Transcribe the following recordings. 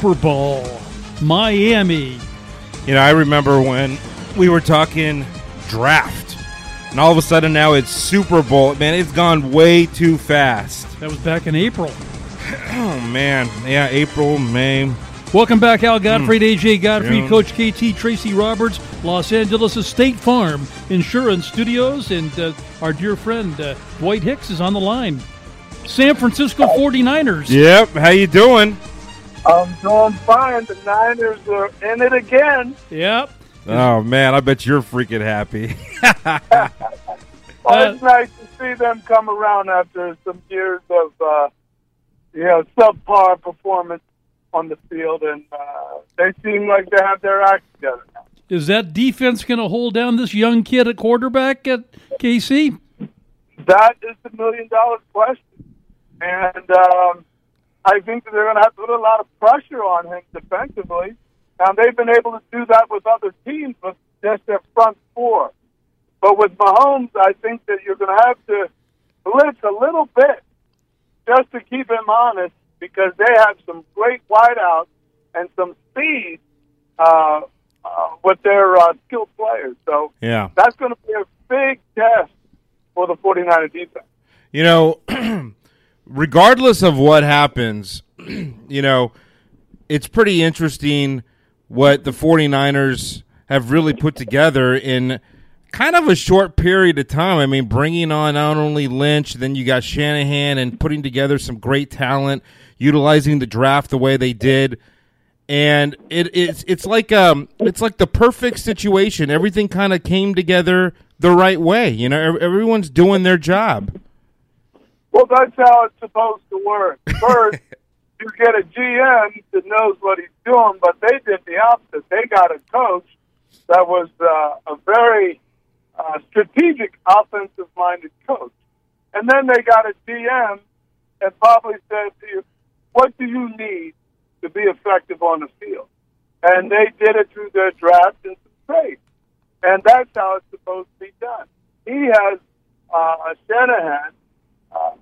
Super Bowl, Miami. You know, I remember when we were talking draft, and all of a sudden now it's Super Bowl. Man, it's gone way too fast. That was back in April. Oh man, yeah, April, May. Welcome back, Al Gottfried, AJ Gottfried, June. Coach KT, Tracy Roberts, Los Angeles State Farm Insurance Studios, and uh, our dear friend uh, Dwight Hicks is on the line. San Francisco 49ers. Yep, how you doing? I'm doing fine. The Niners are in it again. Yep. Oh man, I bet you're freaking happy. Oh, it's nice to see them come around after some years of, uh, you know, subpar performance on the field, and uh, they seem like they have their act together now. Is that defense going to hold down this young kid at quarterback at KC? That is the million dollar question, and um, I think that they're going to have to put a lot of pressure on him defensively. Now they've been able to do that with other teams, with just their front four. But with Mahomes, I think that you're going to have to blitz a little bit just to keep him honest because they have some great wideouts and some speed uh, uh, with their uh, skilled players. So yeah. that's going to be a big test for the 49er defense. You know, regardless of what happens, you know, it's pretty interesting what the 49ers have really put together in kind of a short period of time. I mean, bringing on not only Lynch, then you got Shanahan and putting together some great talent, utilizing the draft the way they did. And it, it's it's like um it's like the perfect situation. Everything kind of came together the right way. You know, everyone's doing their job. Well, that's how it's supposed to work. First, you get a GM that knows what he's doing, but they did the opposite. They got a coach that was uh, a very uh, strategic, offensive-minded coach, and then they got a GM that probably said to you, "What do you need to be effective on the field?" And they did it through their draft and some trades, and that's how it's supposed to be done. He has uh, a Shanahan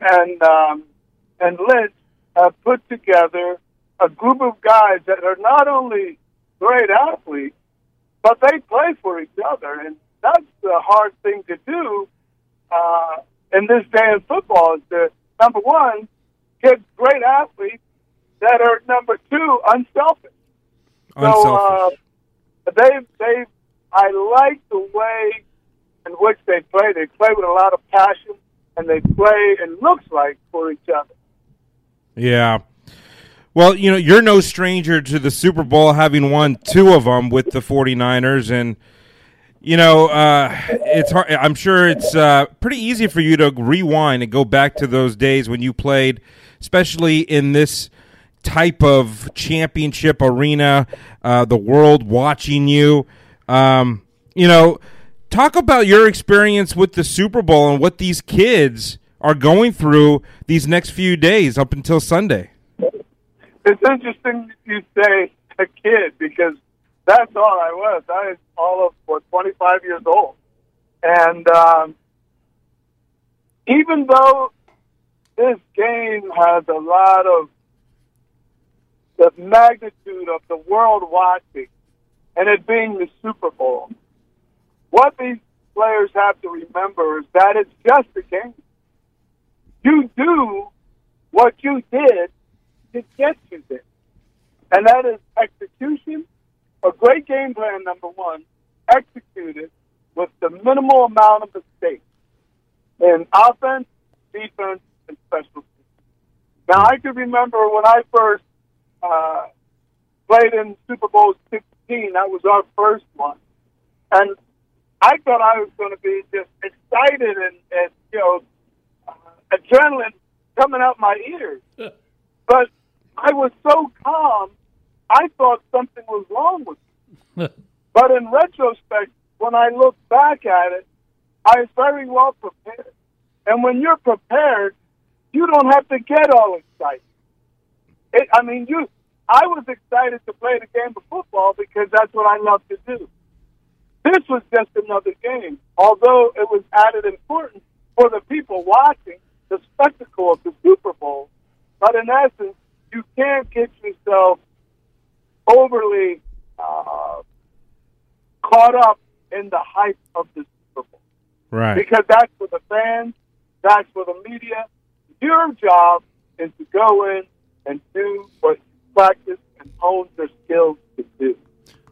and um, and Lynch have put together a group of guys that are not only great athletes, but they play for each other, and that's the hard thing to do uh, in this day of football. Is to number one get great athletes that are number two unselfish. Unselfish. So uh, they they I like the way in which they play. They play with a lot of passion, and they play. and looks like for each other. Yeah. Well, you know, you're no stranger to the Super Bowl, having won two of them with the 49ers. And, you know, uh, it's hard. I'm sure it's uh, pretty easy for you to rewind and go back to those days when you played, especially in this type of championship arena, uh, the world watching you. Um, you know, talk about your experience with the Super Bowl and what these kids are going through these next few days up until Sunday. It's interesting you say a kid because that's all I was. I was all of what 25 years old, and um, even though this game has a lot of the magnitude of the world watching, and it being the Super Bowl, what these players have to remember is that it's just a game. You do what you did to get you there. And that is execution, a great game plan, number one, executed with the minimal amount of mistakes in offense, defense, and special teams. Now, I can remember when I first uh, played in Super Bowl 16, that was our first one. And I thought I was going to be just excited and, and you know, uh, adrenaline coming out my ears. but I was so calm, I thought something was wrong with me. but in retrospect, when I look back at it, I was very well prepared. And when you're prepared, you don't have to get all excited. It, I mean, you. I was excited to play the game of football because that's what I love to do. This was just another game, although it was added importance for the people watching the spectacle of the Super Bowl. But in essence, you can't get yourself overly uh, caught up in the hype of the Super Bowl Right. because that's for the fans, that's for the media. Your job is to go in and do what you practice and hone their skills to do.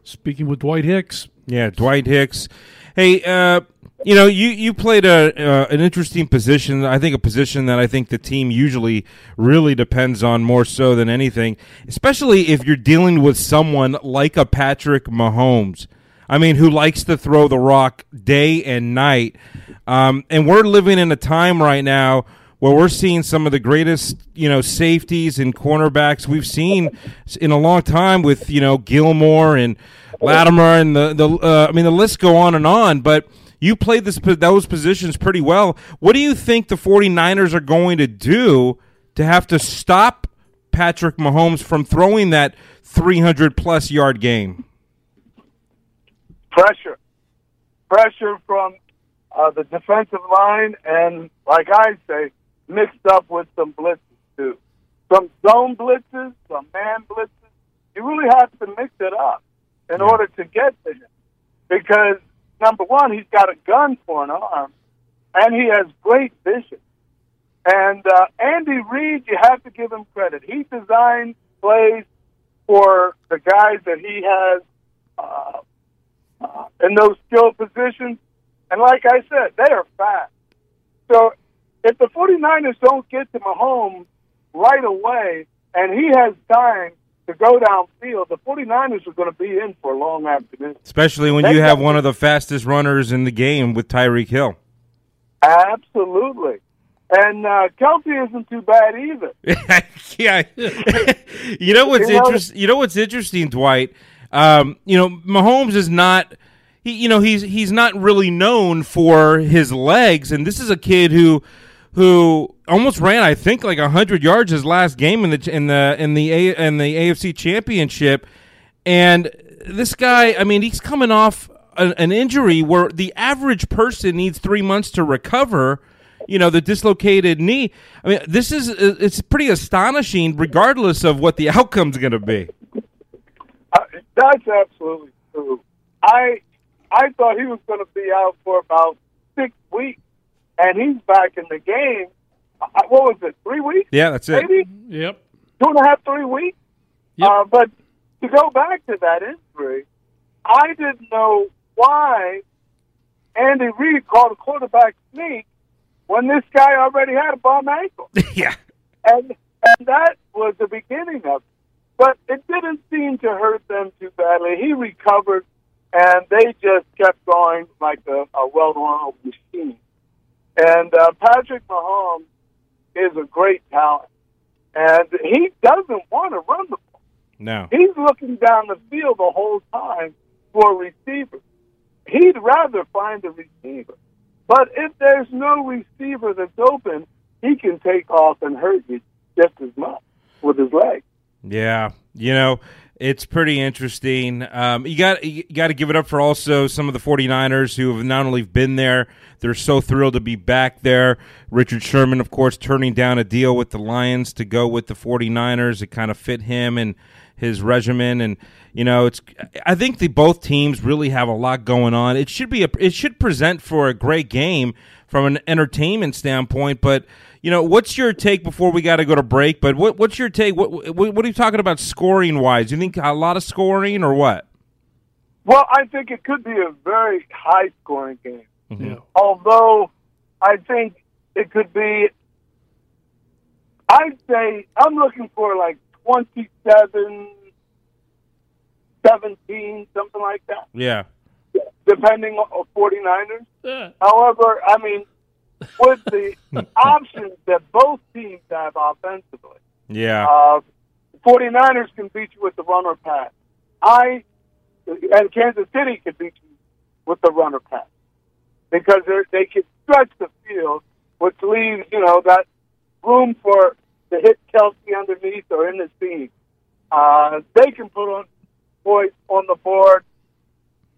Speaking with Dwight Hicks. Yeah, Dwight Hicks. Hey, uh, you know, you you played a uh, an interesting position. I think a position that I think the team usually really depends on more so than anything, especially if you're dealing with someone like a Patrick Mahomes. I mean, who likes to throw the rock day and night. Um, and we're living in a time right now where we're seeing some of the greatest, you know, safeties and cornerbacks we've seen in a long time with, you know, Gilmore and Lattimore and the the uh, I mean the list go on and on, but you played this those positions pretty well. What do you think the 49ers are going to do to have to stop Patrick Mahomes from throwing that 300 plus yard game? Pressure. Pressure from uh, the defensive line, and like I say, mixed up with some blitzes too. Some zone blitzes, some man blitzes. You really have to mix it up in Yeah. order to get to him. Because, number one, he's got a gun for an arm, and he has great vision. And uh, Andy Reid, you have to give him credit. He designed plays for the guys that he has uh, uh, in those skill positions. And like I said, they are fast. So if the 49ers don't get to Mahomes right away and he has time to go downfield, the 49ers are going to be in for a long afternoon. Especially when They you have one of the fastest runners in the game with Tyreek Hill. Absolutely. And uh, Kelce isn't too bad either. yeah. you know what's You know- interesting? You know what's interesting, Dwight? Um, you know, Mahomes is not. He, you know, he's he's not really known for his legs, and this is a kid who who almost ran, I think, like hundred yards his last game in the in the in the A, in the AFC Championship, and this guy, I mean, he's coming off an, an injury where the average person needs three months to recover. You know, the dislocated knee. I mean, this is it's pretty astonishing, regardless of what the outcome's going to be. Uh, that's absolutely true. I I thought he was going to be out for about six weeks, and he's back in the game. Uh, what was it? Three weeks? Yeah, that's it. Maybe Yep. two and a half, three weeks. Yep. Uh, but to go back to that injury, I didn't know why Andy Reid called a quarterback sneak when this guy already had a bum ankle. yeah, and and that was the beginning of it. But it didn't seem to hurt them too badly. He recovered, and they just kept going like a, a well-oiled machine. And uh, Patrick Mahomes is a great talent, and he doesn't want to run the ball. no, He's looking down the field the whole time for a receiver. He'd rather find a receiver. But if there's no receiver that's open, he can take off and hurt you just as much with his legs. yeah. You know, it's pretty interesting. Um, you got you got to give it up for also some of the 49ers who have not only been there, they're so thrilled to be back there. Richard Sherman, of course, turning down a deal with the Lions to go with the 49ers. It kind of fit him and his regimen and you know it's i think the both teams really have a lot going on it should be a it should present for a great game from an entertainment standpoint but you know what's your take before we got to go to break? But what, what's your take? What, what what are you talking about scoring wise you think a lot of scoring or what? Well, I think it could be a very high scoring game. Mm-hmm. Yeah. Although I think it could be, I'd say I'm looking for like 27, 17, something like that, yeah depending on 49ers. Yeah. However, I mean, with the options that both teams have offensively, yeah uh, 49ers can beat you with the runner pass. I and Kansas City can beat you with the runner pass because they they can stretch the field, which leaves you know that room for to hit Kelce underneath or in the seam. Uh, they can put on points on the board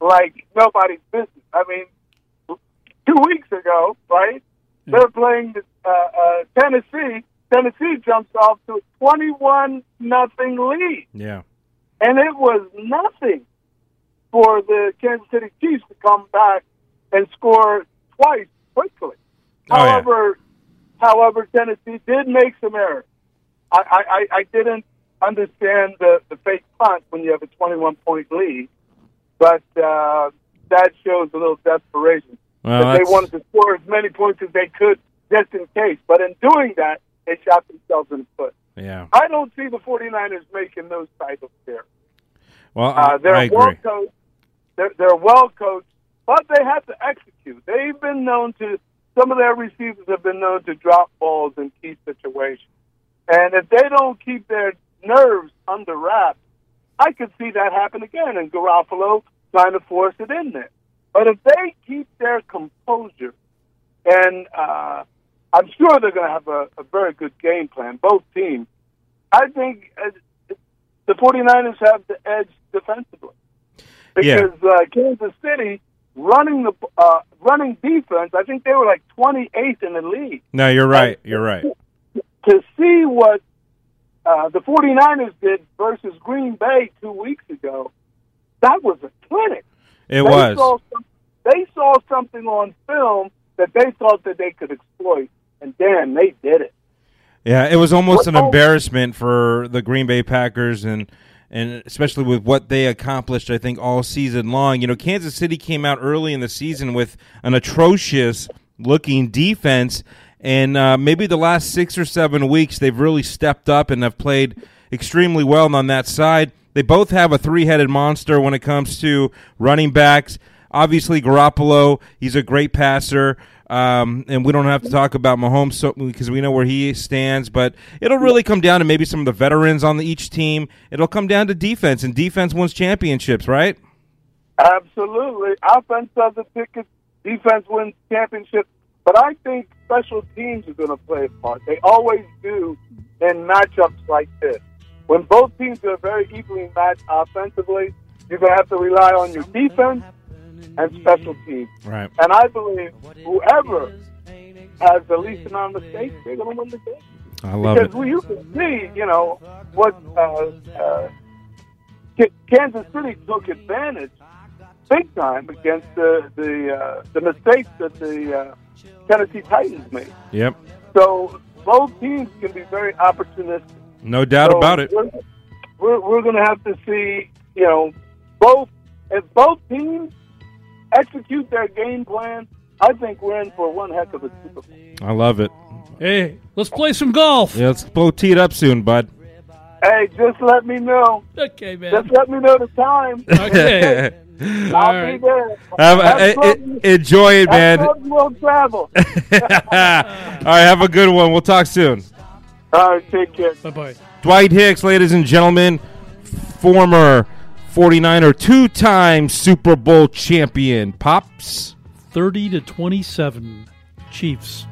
like nobody's business. I mean, two weeks ago, right? They're playing uh, uh, Tennessee. Tennessee jumps off to a twenty-one nothing lead. yeah and it was nothing for the Kansas City Chiefs to come back and score twice quickly. Oh, yeah. however, however, Tennessee did make some errors. I, I, I- I didn't understand the, the fake punt when you have a 21 point lead, but uh, that shows a little desperation. Well, that they wanted to score as many points as they could just in case. But in doing that, they shot themselves in the foot. Yeah. I don't see the 49ers making those type of errors. Well, Uh, they're I well agree. coached. They're, they're well coached, but they have to execute. They've been known to. Some of their receivers have been known to drop balls in key situations, and if they don't keep their nerves under wraps, I could see that happen again. And Garoppolo trying to force it in there. But if they keep their composure, and uh, I'm sure they're going to have a, a very good game plan, both teams. I think uh, the 49ers have the edge defensively Yeah. because uh, Kansas City running the uh, running defense. I think they were like 28th in the league. No, you're right. You're right. To see what uh, the 49ers did versus Green Bay two weeks ago, that was a clinic. It they was. Saw some, they saw something on film that they thought that they could exploit, and damn, they did it. Yeah, it was almost an embarrassment for the Green Bay Packers and and especially with what they accomplished I think all season long. You know, Kansas City came out early in the season with an atrocious looking defense and uh, maybe the last 6 or 7 weeks they've really stepped up and have played extremely well on that side. They both have a three-headed monster when it comes to running backs. Obviously, Garoppolo, he's a great passer. Um, and we don't have to talk about Mahomes so, because we know where he stands. But it'll really come down to maybe some of the veterans on the, each team. It'll come down to defense, and defense wins championships, right? Absolutely. Offense doesn't tickets, defense wins championships. But I think special teams are going to play a part. They always do in matchups like this. When both teams are very equally matched offensively, you're going to have to rely on your defense and special teams. Right. And I believe whoever has the least amount of mistakes, they're going to win the game. I love because it. we you can see, you know, what uh, uh, Kansas City took advantage big time against the the uh, the mistakes that the uh, Tennessee Titans made. Yep. So both teams can be very opportunistic. No doubt So about it. We're, we're, we're going to have to see, you know, both if both teams execute their game plan. I think we're in for one heck of a Super Bowl. I love it. Hey, let's play some golf. Yeah, let's blow tee it up soon, bud. Hey, just let me know. Okay, man. Just let me know the time. Okay. I'll All be there. Have, Have uh, fun. uh, enjoy it, man. we'll travel. All right, have a good one. We'll talk soon. All right, take care. Bye bye. Dwight Hicks, ladies and gentlemen, former 49er, two time Super Bowl champion. Pops. 30 to 27. Chiefs.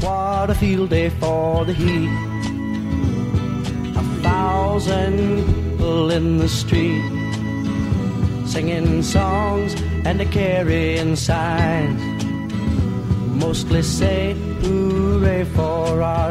What a field day for the heat. A thousand people in the street singing songs and carrying signs. Mostly say hooray for our